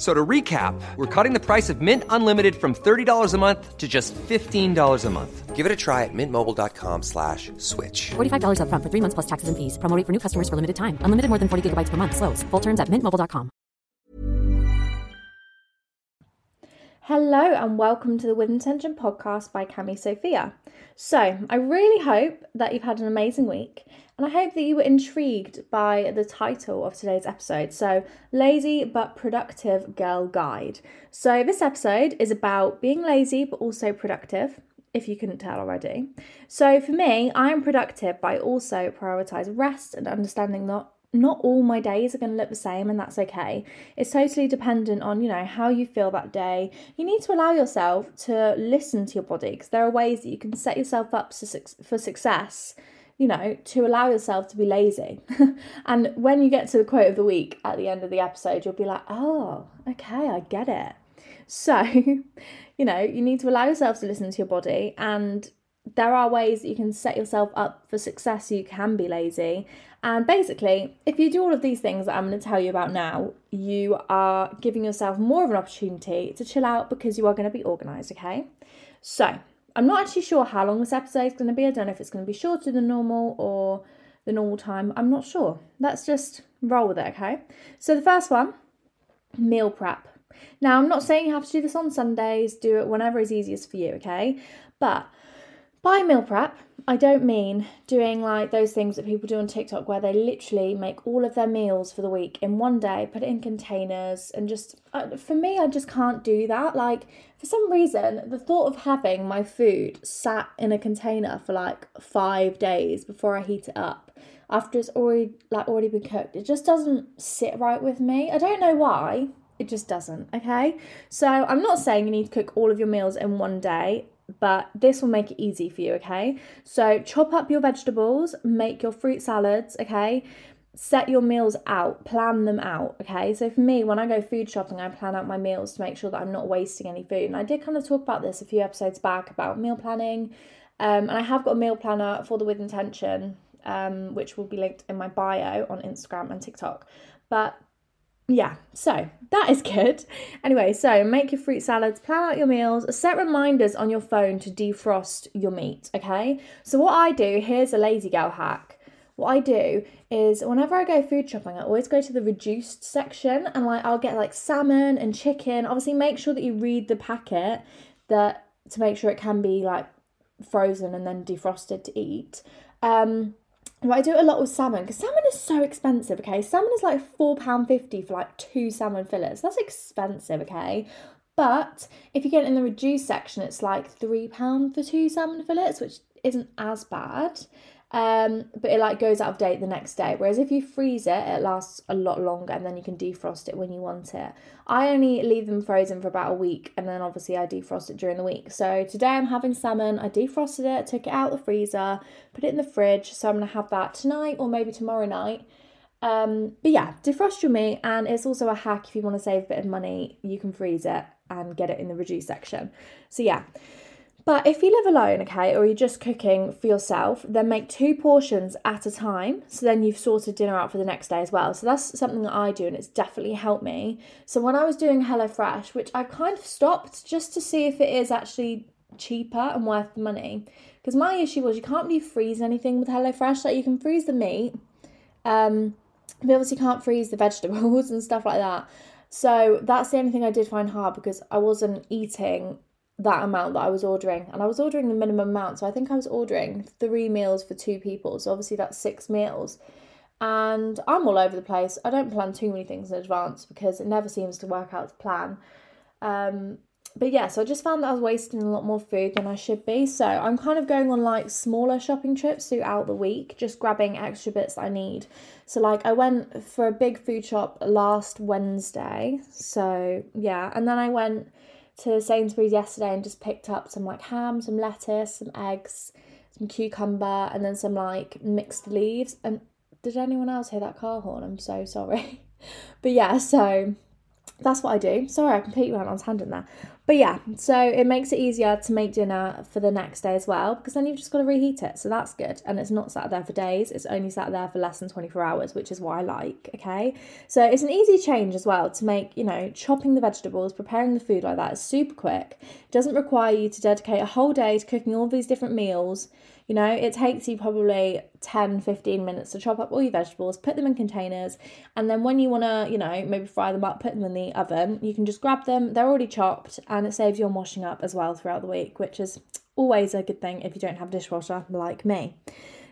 So to recap, we're cutting the price of Mint Unlimited from $30 a month to just $15 a month. Give it a try at mintmobile.com slash switch. $45 upfront for three months plus taxes and fees. Promo rate for new customers for limited time. Unlimited more than 40 gigabytes per month. Slows. Full terms at mintmobile.com. Hello and welcome to the With Intention podcast by Cami Sophia. So, I really hope that you've had an amazing week and I hope that you were intrigued by the title of today's episode. So, Lazy but Productive Girl Guide. So, this episode is about being lazy but also productive, if you couldn't tell already. So, for me, I am productive, but I also prioritize rest and understanding that not all my days are going to look the same and that's okay it's totally dependent on you know how you feel that day you need to allow yourself to listen to your body because there are ways that you can set yourself up for success you know, to allow yourself to be lazy. and when you get to the quote of the week at the end of the episode, you'll be like, oh, okay, I get it. So, you know, you need to allow yourself to listen to your body. And there are ways that you can set yourself up for success so you can be lazy. And basically, if you do all of these things that I'm going to tell you about now, you are giving yourself more of an opportunity to chill out because you are going to be organized, okay? So, I'm not actually sure how long this episode is going to be. I don't know if it's going to be shorter than normal or the normal time. I'm not sure. Let's just roll with it, okay? So the first one, meal prep. Now, I'm not saying you have to do this on Sundays, do it whenever is easiest for you, okay? But by meal prep, I don't mean doing like those things that people do on TikTok where they literally make all of their meals for the week in one day, put it in containers, and just uh, for me, I just can't do that. Like, for some reason, the thought of having my food sat in a container for like five days before I heat it up after it's already like already been cooked, it just doesn't sit right with me. I don't know why. It just doesn't, okay? So I'm not saying you need to cook all of your meals in one day but this will make it easy for you, okay? So chop up your vegetables, make your fruit salads, okay? Set your meals out, plan them out, okay? So for me, when I go food shopping, I plan out my meals to make sure that I'm not wasting any food. And I did kind of talk about this a few episodes back about meal planning. Um, and I have got a meal planner for the With Intention, um, which will be linked in my bio on Instagram and TikTok. But yeah, so that is good. Anyway, so make your fruit salads, plan out your meals, set reminders on your phone to defrost your meat, okay? So, what I do, here's a lazy girl hack. What I do is whenever I go food shopping, I always go to the reduced section and like I'll get like salmon and chicken. Obviously, make sure that you read the packet that to make sure it can be like frozen and then defrosted to eat. Um, but I do it a lot with salmon because salmon is so expensive, okay? Salmon is like £4.50 for like two salmon fillets. That's expensive, okay? But if you get it in the reduced section, it's like £3 for two salmon fillets, which isn't as bad um, but it like goes out of date the next day. Whereas if you freeze it, it lasts a lot longer and then you can defrost it when you want it. I only leave them frozen for about a week and then obviously I defrost it during the week. So today I'm having salmon, I defrosted it, took it out of the freezer, put it in the fridge. So I'm gonna have that tonight or maybe tomorrow night. Um, but yeah, defrost your meat, and it's also a hack if you want to save a bit of money. You can freeze it and get it in the reduced section. So yeah, But if you live alone, okay, or you're just cooking for yourself, then make two portions at a time. So then you've sorted dinner out for the next day as well. So that's something that I do, and it's definitely helped me. So when I was doing HelloFresh, which I kind of stopped just to see if it is actually cheaper and worth the money. Because my issue was you can't really freeze anything with HelloFresh. Like you can freeze the meat, um, but obviously can't freeze the vegetables and stuff like that. So that's the only thing I did find hard because I wasn't eating that amount that I was ordering. And I was ordering the minimum amount. So I think I was ordering three meals for two people. So obviously that's six meals. And I'm all over the place. I don't plan too many things in advance because it never seems to work out to plan. Um, but yeah, so I just found that I was wasting a lot more food than I should be. So I'm kind of going on like smaller shopping trips throughout the week, just grabbing extra bits I need. So like I went for a big food shop last Wednesday. So yeah, and then I went to Sainsbury's yesterday and just picked up some like ham, some lettuce, some eggs, some cucumber, and then some like mixed leaves. And did anyone else hear that car horn? I'm so sorry. but yeah, so that's what I do. Sorry, I completely went on tangent there. But yeah, so it makes it easier to make dinner for the next day as well because then you've just got to reheat it. So that's good. And it's not sat there for days, it's only sat there for less than 24 hours, which is what I like. Okay. So it's an easy change as well to make, you know, chopping the vegetables, preparing the food like that is super quick. It doesn't require you to dedicate a whole day to cooking all these different meals. You know, it takes you probably 10 15 minutes to chop up all your vegetables, put them in containers, and then when you want to, you know, maybe fry them up, put them in the oven, you can just grab them, they're already chopped, and it saves you on washing up as well throughout the week, which is always a good thing if you don't have a dishwasher like me.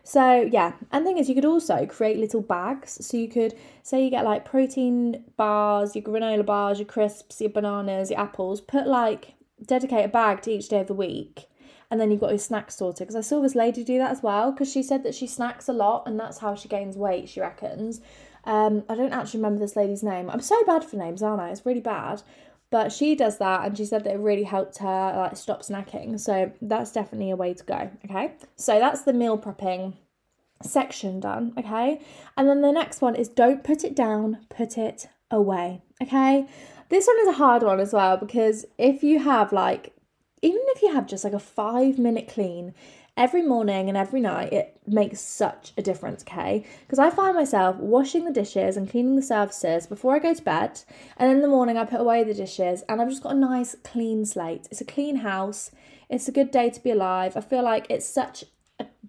So yeah, and thing is, you could also create little bags. So you could say you get like protein bars, your granola bars, your crisps, your bananas, your apples. Put like dedicate a bag to each day of the week, and then you've got your snacks sorted. Because I saw this lady do that as well, because she said that she snacks a lot and that's how she gains weight, she reckons. Um, I don't actually remember this lady's name. I'm so bad for names, aren't I? It's really bad. But she does that and she said that it really helped her like stop snacking. So that's definitely a way to go. Okay. So that's the meal prepping section done. Okay. And then the next one is don't put it down, put it away. Okay. This one is a hard one as well because if you have like even if you have just like a five minute clean every morning and every night, it makes such a difference, okay? Because I find myself washing the dishes and cleaning the surfaces before I go to bed, and in the morning I put away the dishes and I've just got a nice clean slate. It's a clean house, it's a good day to be alive. I feel like it's such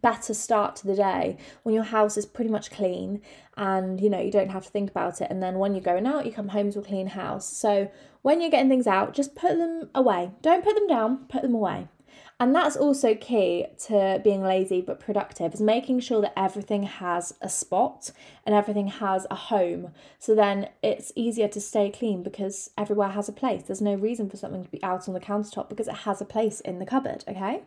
better start to the day when your house is pretty much clean and you know you don't have to think about it and then when you're going out you come home to a clean house so when you're getting things out, just put them away. Don't put them down, put them away. And that's also key to being lazy but productive is making sure that everything has a spot and everything has a home. So then it's easier to stay clean because everywhere has a place. There's no reason for something to be out on the countertop because it has a place in the cupboard, okay?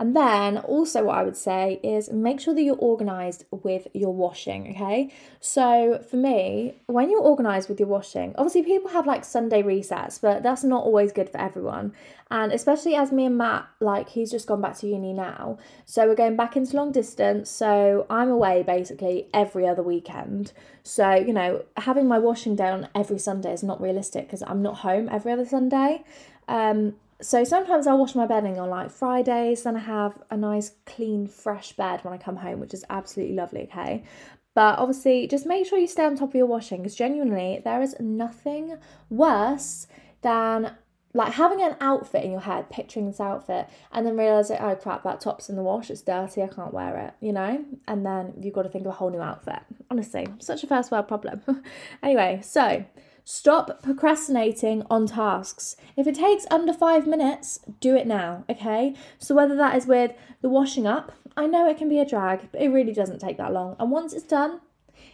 And then also, what I would say is make sure that you're organized with your washing, okay? So, for me, when you're organized with your washing, obviously people have like Sunday resets, but that's not always good for everyone. And especially as me and Matt, like he's just gone back to uni now. So, we're going back into long distance. So, I'm away basically every other weekend. So, you know, having my washing on every Sunday is not realistic because I'm not home every other Sunday. Um, so sometimes I'll wash my bedding on like Fridays, then I have a nice, clean, fresh bed when I come home, which is absolutely lovely, okay? But obviously, just make sure you stay on top of your washing because genuinely, there is nothing worse than like having an outfit in your head, picturing this outfit, and then realizing, oh crap, that top's in the wash, it's dirty, I can't wear it, you know? And then you've got to think of a whole new outfit. Honestly, such a first world problem. anyway, so Stop procrastinating on tasks. If it takes under five minutes, do it now, okay? So, whether that is with the washing up, I know it can be a drag, but it really doesn't take that long. And once it's done,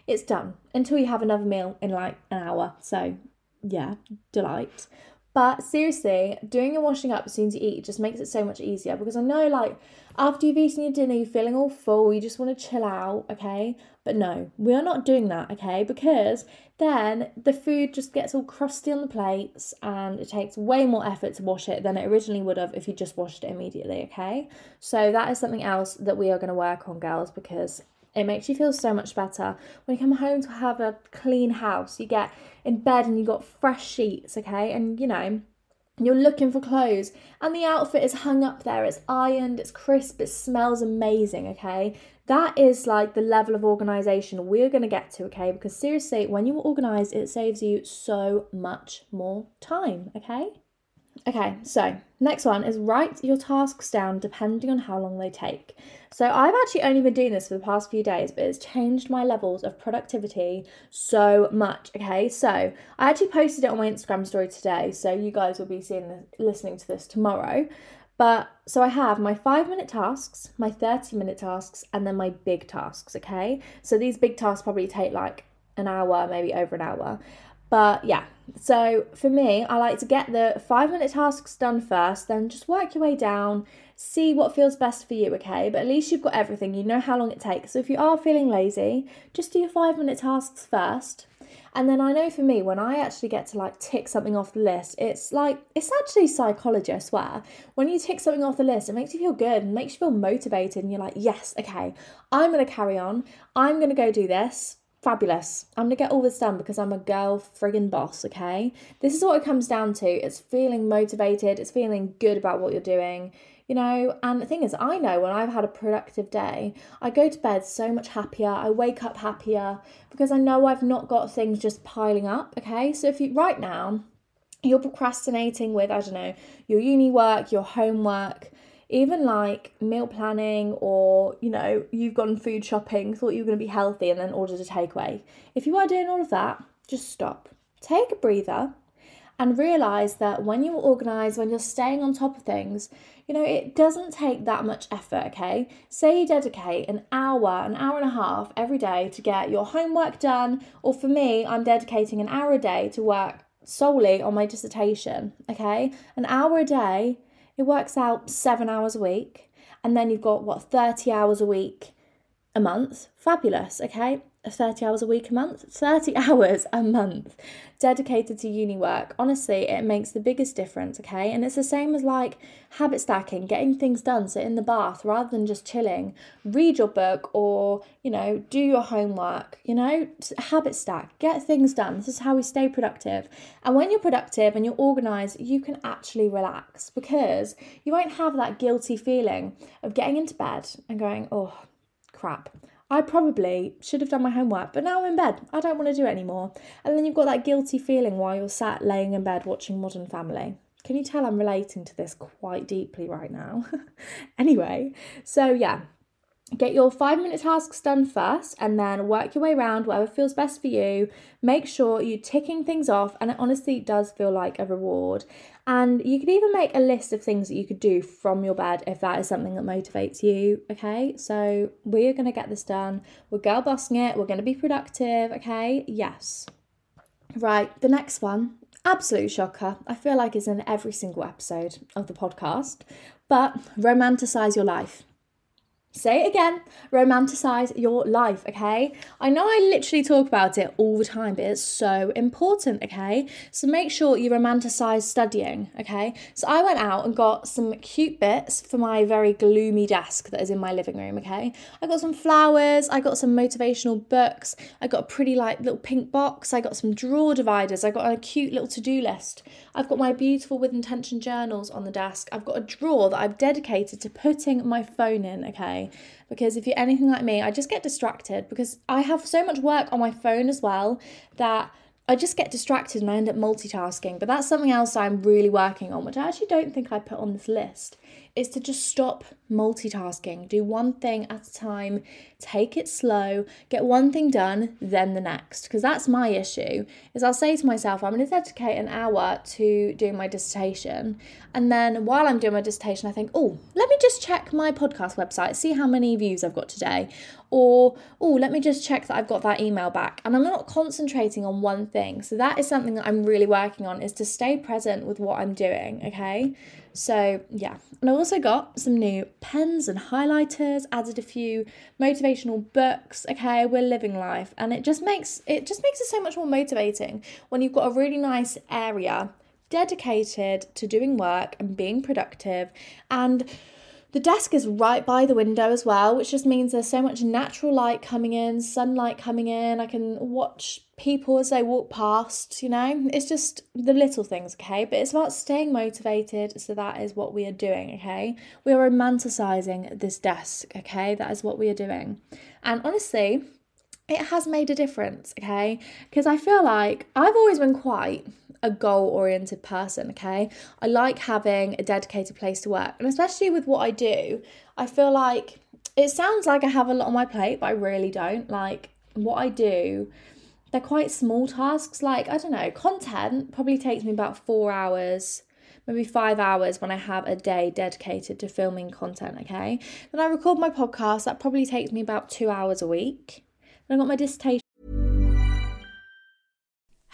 it's done until you have another meal in like an hour. So, yeah, delight. But seriously, doing your washing up as soon as you eat just makes it so much easier because I know, like, after you've eaten your dinner, you're feeling all full, you just want to chill out, okay? But no, we are not doing that, okay? Because then the food just gets all crusty on the plates and it takes way more effort to wash it than it originally would have if you just washed it immediately, okay? So that is something else that we are going to work on, girls, because it makes you feel so much better when you come home to have a clean house. You get in bed and you got fresh sheets, okay? And you know, you're looking for clothes and the outfit is hung up there it's ironed it's crisp it smells amazing okay that is like the level of organization we're going to get to okay because seriously when you're organized it saves you so much more time okay Okay, so next one is write your tasks down depending on how long they take. So I've actually only been doing this for the past few days, but it's changed my levels of productivity so much. Okay, so I actually posted it on my Instagram story today, so you guys will be seeing this, listening to this tomorrow. But so I have my five minute tasks, my 30 minute tasks, and then my big tasks. Okay, so these big tasks probably take like an hour, maybe over an hour. But yeah, so for me, I like to get the five minute tasks done first, then just work your way down, see what feels best for you, okay? But at least you've got everything, you know how long it takes. So if you are feeling lazy, just do your five minute tasks first. And then I know for me, when I actually get to like tick something off the list, it's like, it's actually psychology, I swear. When you tick something off the list, it makes you feel good and makes you feel motivated. And you're like, yes, okay, I'm to carry on. I'm to go do this fabulous. I'm gonna get all this done because I'm a girl friggin' boss, okay? This is what it comes down to. It's feeling motivated, it's feeling good about what you're doing, you know. And the thing is, I know when I've had a productive day, I go to bed so much happier, I wake up happier because I know I've not got things just piling up, okay? So if you right now, you're procrastinating with, I don't know, your uni work, your homework, even like meal planning or you know you've gone food shopping thought you were going to be healthy and then ordered a takeaway. If you are doing all of that just stop. Take a breather and realize that when you're organized when you're staying on top of things you know it doesn't take that much effort okay? Say you dedicate an hour an hour and a half every day to get your homework done or for me i'm dedicating an hour a day to work solely on my dissertation okay? An hour a day it works out seven hours a week. And then you've got what, 30 hours a week a month. Fabulous, okay? 30 hours a week a month, 30 hours a month dedicated to uni work. Honestly, it makes the biggest difference, okay? And it's the same as like habit stacking, getting things done. So in the bath, rather than just chilling, read your book or, you know, do your homework, you know, habit stack, get things done. This is how we stay productive. And when you're productive and you're organized, you can actually relax because you won't have that guilty feeling of getting into bed and going, oh, crap. I probably should have done my homework, but now I'm in bed. I don't want to do it anymore. And then you've got that guilty feeling while you're sat laying in bed watching Modern Family. Can you tell I'm relating to this quite deeply right now? anyway, so yeah, get your five minute tasks done first and then work your way around whatever feels best for you. Make sure you're ticking things off, and it honestly does feel like a reward. And you could even make a list of things that you could do from your bed if that is something that motivates you. Okay, so we're gonna get this done. We're girl bossing it, we're gonna be productive. Okay, yes. Right, the next one, absolute shocker. I feel like it's in every single episode of the podcast, but romanticize your life say it again, romanticize your life, okay? I know I literally talk about it all the time, but it's so important, okay? So make sure you romanticize studying, okay? So I went out and got some cute bits for my very gloomy desk that is in my living room, okay? I got some flowers, I got some motivational books, I got a pretty like little pink box, I got some drawer dividers, I got a cute little to-do list. I've got my beautiful with intention journals on the desk. I've got a drawer that I've dedicated to putting my phone in, okay? Because if you're anything like me, I just get distracted because I have so much work on my phone as well that I just get distracted and I end up multitasking. But that's something else I'm really working on, which I actually don't think I put on this list is to just stop multitasking. Do one thing at a time, take it slow, get one thing done, then the next. Because that's my issue. Is I'll say to myself, I'm going to dedicate an hour to doing my dissertation, and then while I'm doing my dissertation, I think, oh, let me just check my podcast website, see how many views I've got today, or oh, let me just check that I've got that email back. And I'm not concentrating on one thing. So that is something that I'm really working on is to stay present with what I'm doing. Okay. So, yeah. And I also got some new pens and highlighters, added a few motivational books. Okay, we're living life and it just makes it just makes it so much more motivating when you've got a really nice area dedicated to doing work and being productive and The desk is right by the window as well, which just means there's so much natural light coming in, sunlight coming in. I can watch people as they walk past, you know? It's just the little things, okay? But it's about staying motivated, so that is what we are doing, okay? We are romanticizing this desk, okay? That is what we are doing. And honestly, it has made a difference, okay? Because I feel like I've always been quite a goal oriented person, okay? I like having a dedicated place to work, and especially with what I do, I feel like it sounds like I have a lot on my plate, but I really don't. Like, what I do, they're quite small tasks. Like, I don't know, content probably takes me about four hours maybe five hours when I have a day dedicated to filming content, okay? Then I record my podcast, that probably takes me about two hours a week. Then I got my dissertation.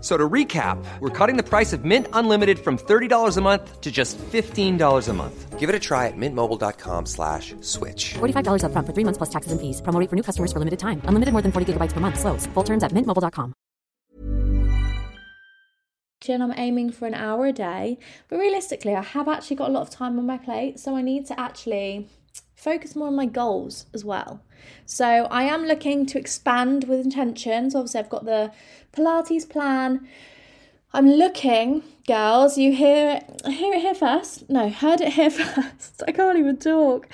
F- So to recap, we're cutting the price of Mint Unlimited from $30 a month to just $15 a month. Give it a try at mintmobile.com slash switch. $45 upfront for three months plus taxes and fees. Promo rate for new customers for limited time. Unlimited more than 40 gigabytes per month. Slows. Full terms at mintmobile.com. Jen, I'm aiming for an hour a day. But realistically, I have actually got a lot of time on my plate, so I need to actually focus more on my goals as well. So I am looking to expand with intentions. Obviously, I've got the Pilates plan. I'm looking, girls, you hear it, hear it here first. No, heard it here first. I can't even talk.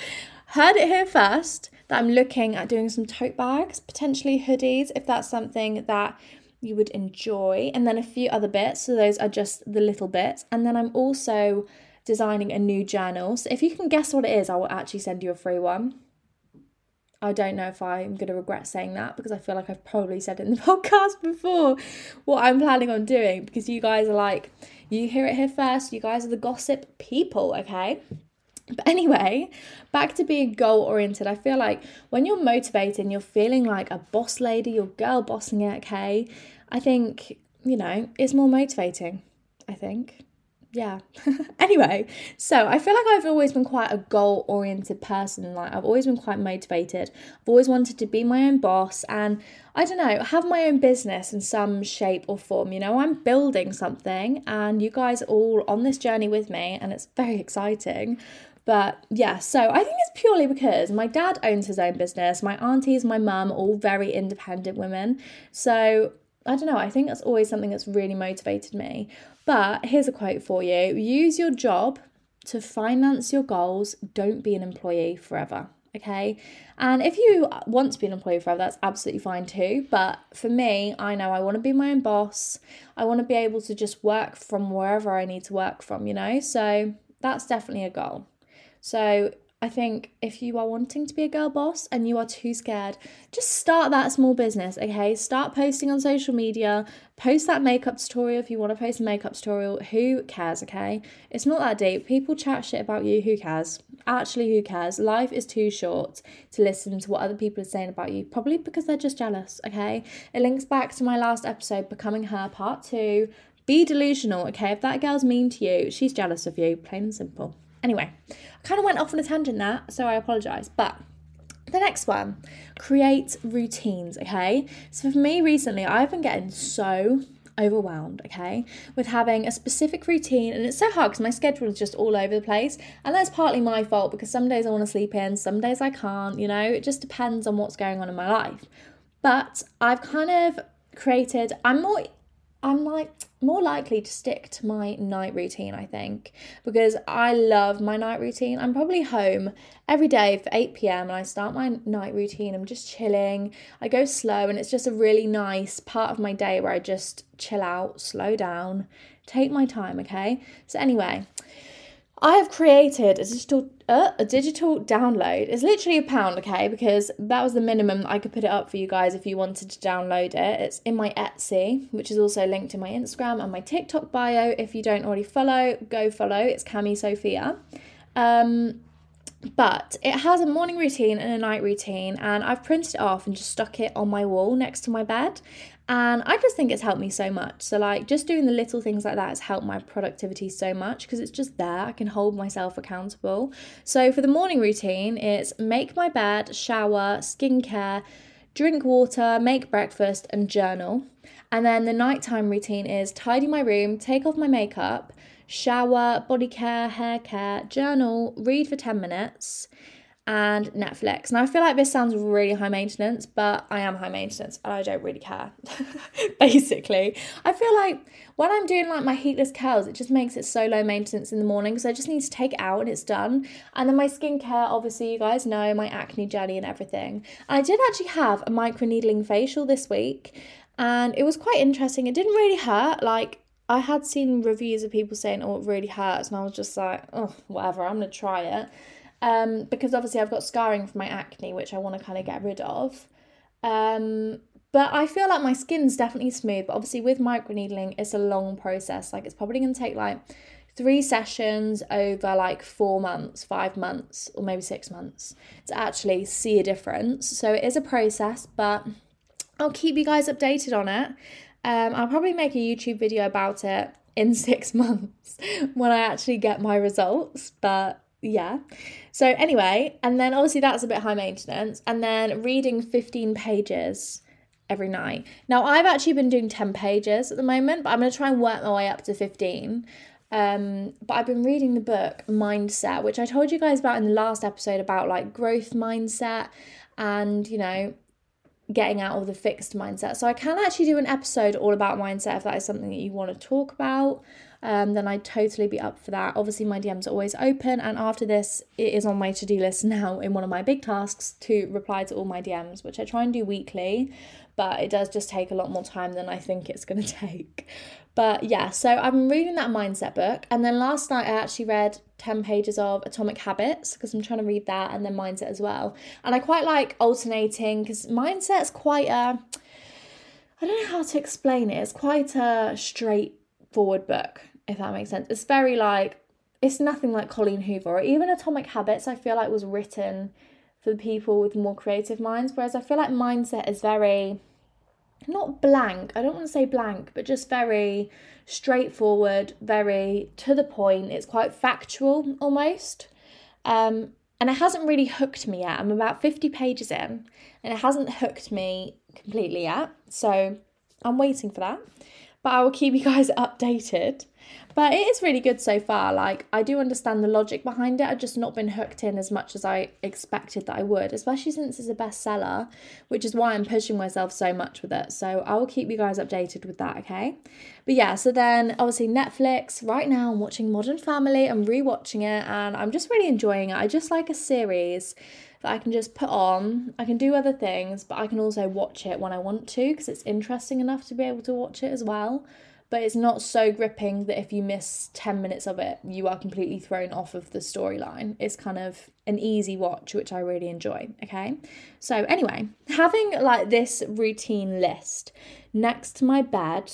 Heard it here first that I'm looking at doing some tote bags, potentially hoodies, if that's something that you would enjoy, and then a few other bits. So those are just the little bits. And then I'm also designing a new journal. So if you can guess what it is, I will actually send you a free one. I don't know if I'm going to regret saying that because I feel like I've probably said in the podcast before what I'm planning on doing because you guys are like, you hear it here first. You guys are the gossip people, okay? But anyway, back to being goal oriented. I feel like when you're motivated and you're feeling like a boss lady, you're girl bossing it, okay? I think, you know, it's more motivating. I think yeah. anyway, so I feel like I've always been quite a goal oriented person. Like, I've always been quite motivated. I've always wanted to be my own boss and I don't know, have my own business in some shape or form. You know, I'm building something and you guys are all on this journey with me and it's very exciting. But yeah, so I think it's purely because my dad owns his own business, my aunties, my mum, all very independent women. So I don't know, I think that's always something that's really motivated me. But here's a quote for you use your job to finance your goals, don't be an employee forever. Okay. And if you want to be an employee forever, that's absolutely fine too. But for me, I know I want to be my own boss. I want to be able to just work from wherever I need to work from, you know? So that's definitely a goal. So I think if you are wanting to be a girl boss and you are too scared, just start that small business, okay? Start posting on social media, post that makeup tutorial if you want to post a makeup tutorial. Who cares, okay? It's not that deep. People chat shit about you, who cares? Actually, who cares? Life is too short to listen to what other people are saying about you, probably because they're just jealous, okay? It links back to my last episode, Becoming Her Part 2. Be delusional, okay? If that girl's mean to you, she's jealous of you, plain and simple. Anyway, I kind of went off on a tangent there, so I apologise. But the next one, create routines, okay? So for me recently, I've been getting so overwhelmed, okay, with having a specific routine. And it's so hard because my schedule is just all over the place. And that's partly my fault because some days I want to sleep in, some days I can't, you know, it just depends on what's going on in my life. But I've kind of created, I'm more I'm like more likely to stick to my night routine, I think, because I love my night routine. I'm probably home every day for 8 pm and I start my night routine. I'm just chilling. I go slow, and it's just a really nice part of my day where I just chill out, slow down, take my time, okay? So, anyway, I have created a digital uh, a digital download. It's literally a pound, okay? Because that was the minimum I could put it up for you guys if you wanted to download it. It's in my Etsy, which is also linked in my Instagram and my TikTok bio. If you don't already follow, go follow. It's Cami Sophia. Um, but it has a morning routine and a night routine, and I've printed it off and just stuck it on my wall next to my bed. And I just think it's helped me so much. So, like, just doing the little things like that has helped my productivity so much because it's just there. I can hold myself accountable. So, for the morning routine, it's make my bed, shower, skincare, drink water, make breakfast, and journal. And then the nighttime routine is tidy my room, take off my makeup, shower, body care, hair care, journal, read for 10 minutes, and Netflix. Now, I feel like this sounds really high maintenance, but I am high maintenance and I don't really care. Basically, I feel like when I'm doing like my heatless curls, it just makes it so low maintenance in the morning. So I just need to take it out and it's done. And then my skincare, obviously, you guys know my acne jelly and everything. I did actually have a microneedling facial this week and it was quite interesting. It didn't really hurt. Like, I had seen reviews of people saying, oh, it really hurts. And I was just like, oh, whatever, I'm going to try it um, because obviously I've got scarring from my acne, which I want to kind of get rid of. Um, but I feel like my skin's definitely smooth. But obviously, with microneedling, it's a long process. Like, it's probably going to take like three sessions over like four months, five months, or maybe six months to actually see a difference. So, it is a process, but I'll keep you guys updated on it. Um, I'll probably make a YouTube video about it in six months when I actually get my results. But yeah. So anyway, and then obviously that's a bit high maintenance, and then reading 15 pages every night. Now I've actually been doing 10 pages at the moment, but I'm going to try and work my way up to 15. Um, but I've been reading the book Mindset, which I told you guys about in the last episode about like growth mindset and, you know, getting out of the fixed mindset. So I can actually do an episode all about mindset if that is something that you want to talk about um, then I'd totally be up for that. Obviously, my DMs are always open, and after this, it is on my to do list now in one of my big tasks to reply to all my DMs, which I try and do weekly, but it does just take a lot more time than I think it's going to take. But yeah, so I'm reading that mindset book, and then last night I actually read 10 pages of Atomic Habits because I'm trying to read that and then mindset as well. And I quite like alternating because mindset's quite a I don't know how to explain it. It's quite a straightforward book if that makes sense. It's very like it's nothing like Colleen Hoover or even Atomic Habits. I feel like was written for people with more creative minds, whereas I feel like mindset is very not blank. I don't want to say blank, but just very straightforward, very to the point. It's quite factual almost. Um, and it hasn't really hooked me yet. I'm about 50 pages in and it hasn't hooked me completely yet. So I'm waiting for that. But I will keep you guys updated. But it is really good so far. Like, I do understand the logic behind it. I've just not been hooked in as much as I expected that I would, especially since it's a bestseller, which is why I'm pushing myself so much with it. So I will keep you guys updated with that, okay? But yeah, so then obviously Netflix. Right now, I'm watching Modern Family. I'm rewatching it and I'm just really enjoying it. I just like a series that I can just put on. I can do other things, but I can also watch it when I want to because it's interesting enough to be able to watch it as well but it's not so gripping that if you miss 10 minutes of it, you are completely thrown off of the storyline. It's kind of an easy watch, which I really enjoy. Okay. So, anyway, having like this routine list next to my bed,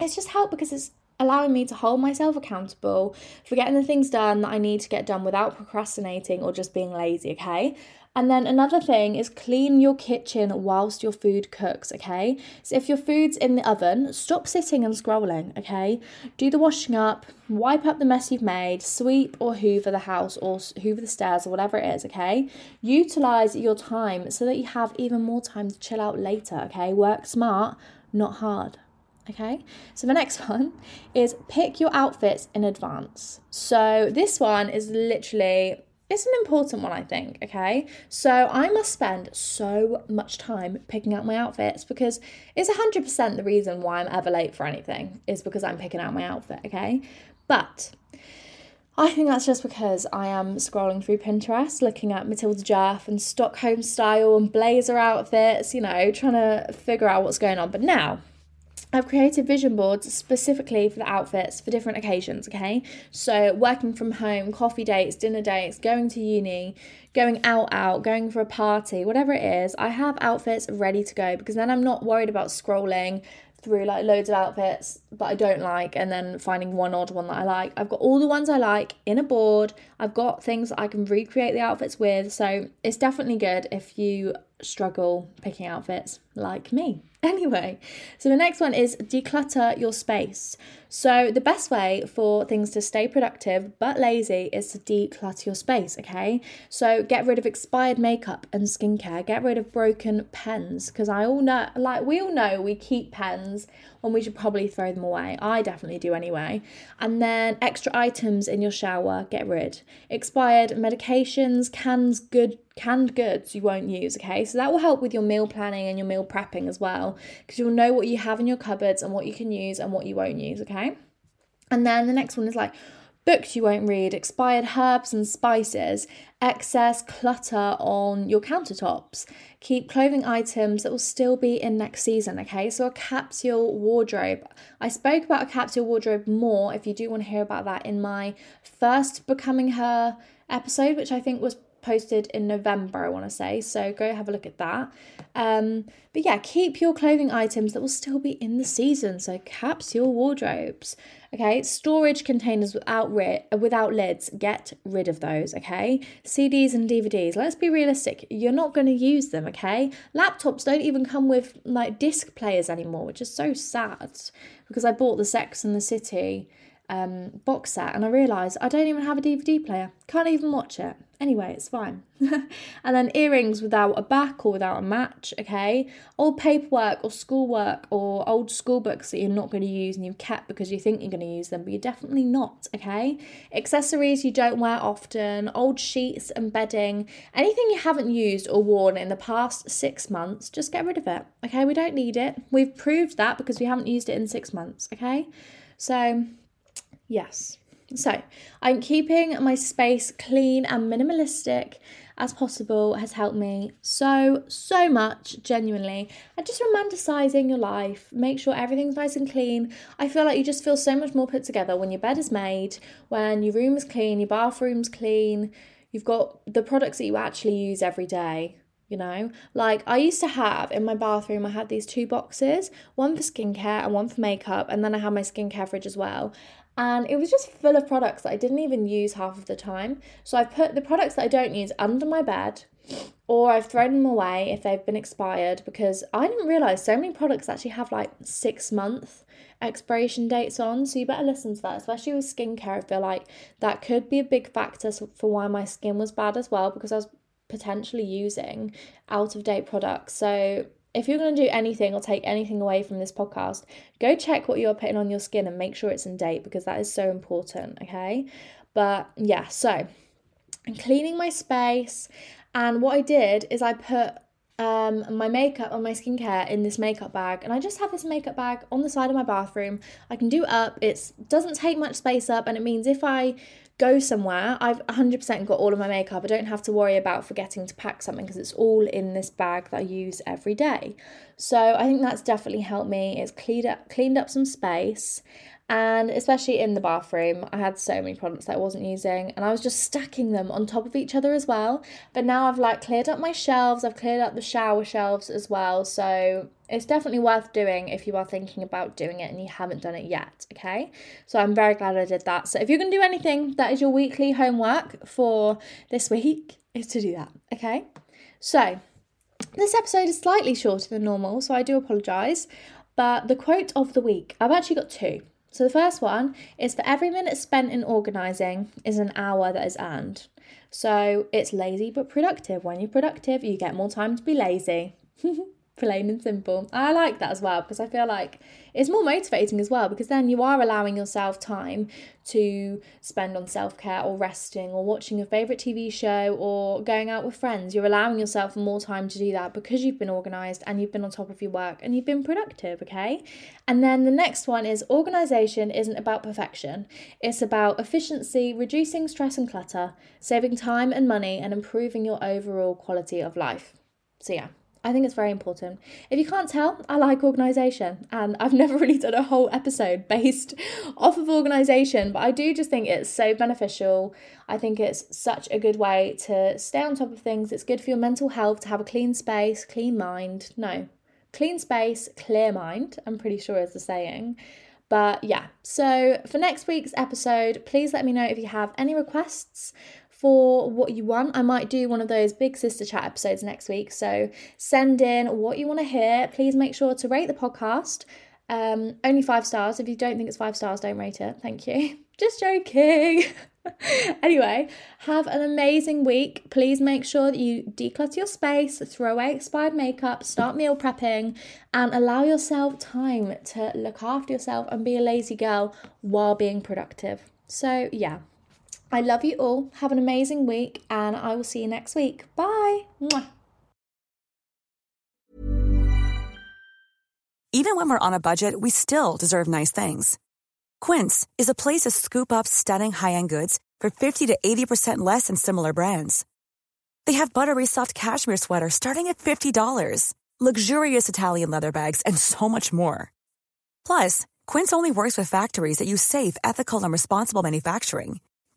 it's just helped because it's allowing me to hold myself accountable for getting the things done that I need to get done without procrastinating or just being lazy, okay? And then another thing is clean your kitchen whilst your food cooks, okay? So if your food's in the oven, stop sitting and scrolling, okay? Do the washing up, wipe up the mess you've made, sweep or hoover the house or hoover the stairs or whatever it is, okay? Utilize your time so that you have even more time to chill out later, okay? Work smart, not hard. Okay, so the next one is pick your outfits in advance. So this one is literally it's an important one, I think. Okay, so I must spend so much time picking out my outfits because it's 100% the reason why I'm ever late for anything is because I'm picking out my outfit. Okay, but I think that's just because I am scrolling through Pinterest, looking at Matilda Djerf and Stockholm style and blazer outfits, you know, trying to figure out what's going on. But now, I've created vision boards specifically for the outfits for different occasions, okay? So, working from home, coffee dates, dinner dates, going to uni, going out, out, going for a party, whatever it is, I have outfits ready to go because then I'm not worried about scrolling through like loads of outfits that I don't like and then finding one odd one that I like. I've got all the ones I like in a board. I've got things that I can recreate the outfits with. So, it's definitely good if you struggle picking outfits like me. Anyway, so the next one is declutter your space. So, the best way for things to stay productive but lazy is to declutter your space, okay? So, get rid of expired makeup and skincare, get rid of broken pens because I all know, like, we all know we keep pens when we should probably throw them away. I definitely do anyway. And then extra items in your shower, get rid. Expired medications, cans, good canned goods you won't use, okay? So that will help with your meal planning and your meal prepping as well, because you'll know what you have in your cupboards and what you can use and what you won't use, okay? And then the next one is like books you won't read, expired herbs and spices, excess clutter on your countertops. Keep clothing items that will still be in next season, okay? So, a capsule wardrobe. I spoke about a capsule wardrobe more if you do want to hear about that in my first Becoming Her episode, which I think was posted in November, I want to say. So go have a look at that. Um, but yeah, keep your clothing items that will still be in the season. So capsule wardrobes. Okay, storage containers without ri- without lids. Get rid of those. Okay, CDs and DVDs. Let's be realistic. You're not going to use them. Okay, laptops don't even come with like disc players anymore, which is so sad because I bought the Sex and the City um, box set and I realised I don't even have a DVD player. Can't even watch it. Anyway, it's fine. and then earrings without a back or without a match, okay? Old paperwork or schoolwork or old school books that you're not going to use and you've kept because you think you're going to use them, but you're definitely not, okay? Accessories you don't wear often, old sheets and bedding, anything you haven't used or worn in the past six months, just get rid of it, okay? We don't need it. We've proved that because we haven't used it in six months, okay? So, yes. So, I'm keeping my space clean and minimalistic as possible has helped me so, so much, genuinely. And just romanticizing your life, make sure everything's nice and clean. I feel like you just feel so much more put together when your bed is made, when your room is clean, your bathroom's clean, you've got the products that you actually use every day you know like i used to have in my bathroom i had these two boxes one for skincare and one for makeup and then i had my skincare fridge as well and it was just full of products that I didn't even use half of the time. So I've put the products that I don't use under my bed or I've thrown them away if they've been expired because I didn't realize so many products actually have like six month expiration dates on. So you better listen to that, especially with skincare. I feel like that could be a big factor for why my skin was bad as well because I was potentially using out of date products. So if you're going to do anything or take anything away from this podcast, go check what you're putting on your skin and make sure it's in date because that is so important, okay? But yeah, so I'm cleaning my space, and what I did is I put um, my makeup and my skincare in this makeup bag, and I just have this makeup bag on the side of my bathroom. I can do it up. It doesn't take much space up, and it means if I go somewhere, I've 100% got all of my makeup. I don't have to worry about forgetting to pack something because it's all in this bag that I use every day. So I think that's definitely helped me. It's cleaned up, cleaned up some space and especially in the bathroom i had so many products that i wasn't using and i was just stacking them on top of each other as well. But now i've like cleared up my shelves i've cleared up the shower shelves as well so it's definitely worth doing if you are thinking about doing it and you haven't done it yet okay? So i'm very glad i did that. So if you're to do anything that is your weekly homework for this week is to do that okay? So this episode is slightly shorter than normal so i do apologize but the quote of the week i've actually got two so the first one is for every minute spent in organising is an hour that is earned. So it's lazy but productive. When you're productive, you get more time to be lazy. plain and simple. I like that as well because I feel like it's more motivating as well because then you are allowing yourself time to spend on self care or resting or watching your favourite TV show or going out with friends. You're allowing yourself more time to do that because you've been organised and you've been on top of your work and you've been productive, okay? And then the next one is organisation isn't about perfection, it's about efficiency, reducing stress and clutter, saving time and money, and improving your overall quality of life. So, yeah. I think it's very important. If you can't tell, I like organisation, and I've never really done a whole episode based off of organisation, but I do just think it's so beneficial. I think it's such a good way to stay on top of things. It's good for your mental health to have a clean space, clean mind. No, clean space, clear mind, I'm pretty sure is the saying. But yeah, so for next week's episode, please let me know if you have any requests for what you want. I might do one of those big sister chat episodes next week. So send in what you want to hear. Please make sure to rate the podcast. Um, only five stars. If you don't think it's five stars, don't rate it. Thank you. Just joking. anyway, have an amazing week. Please make sure that you declutter your space, throw away expired makeup, start meal prepping, and allow yourself time to look after yourself and be a lazy girl while being productive. So, yeah, I love you all. Have an amazing week, and I will see you next week. Bye. Mwah. Even when we're on a budget, we still deserve nice things. Quince is a place to scoop up stunning high end goods for 50 to 80% less than similar brands. They have buttery soft cashmere sweaters starting at $50, luxurious Italian leather bags, and so much more. Plus, Quince only works with factories that use safe, ethical, and responsible manufacturing.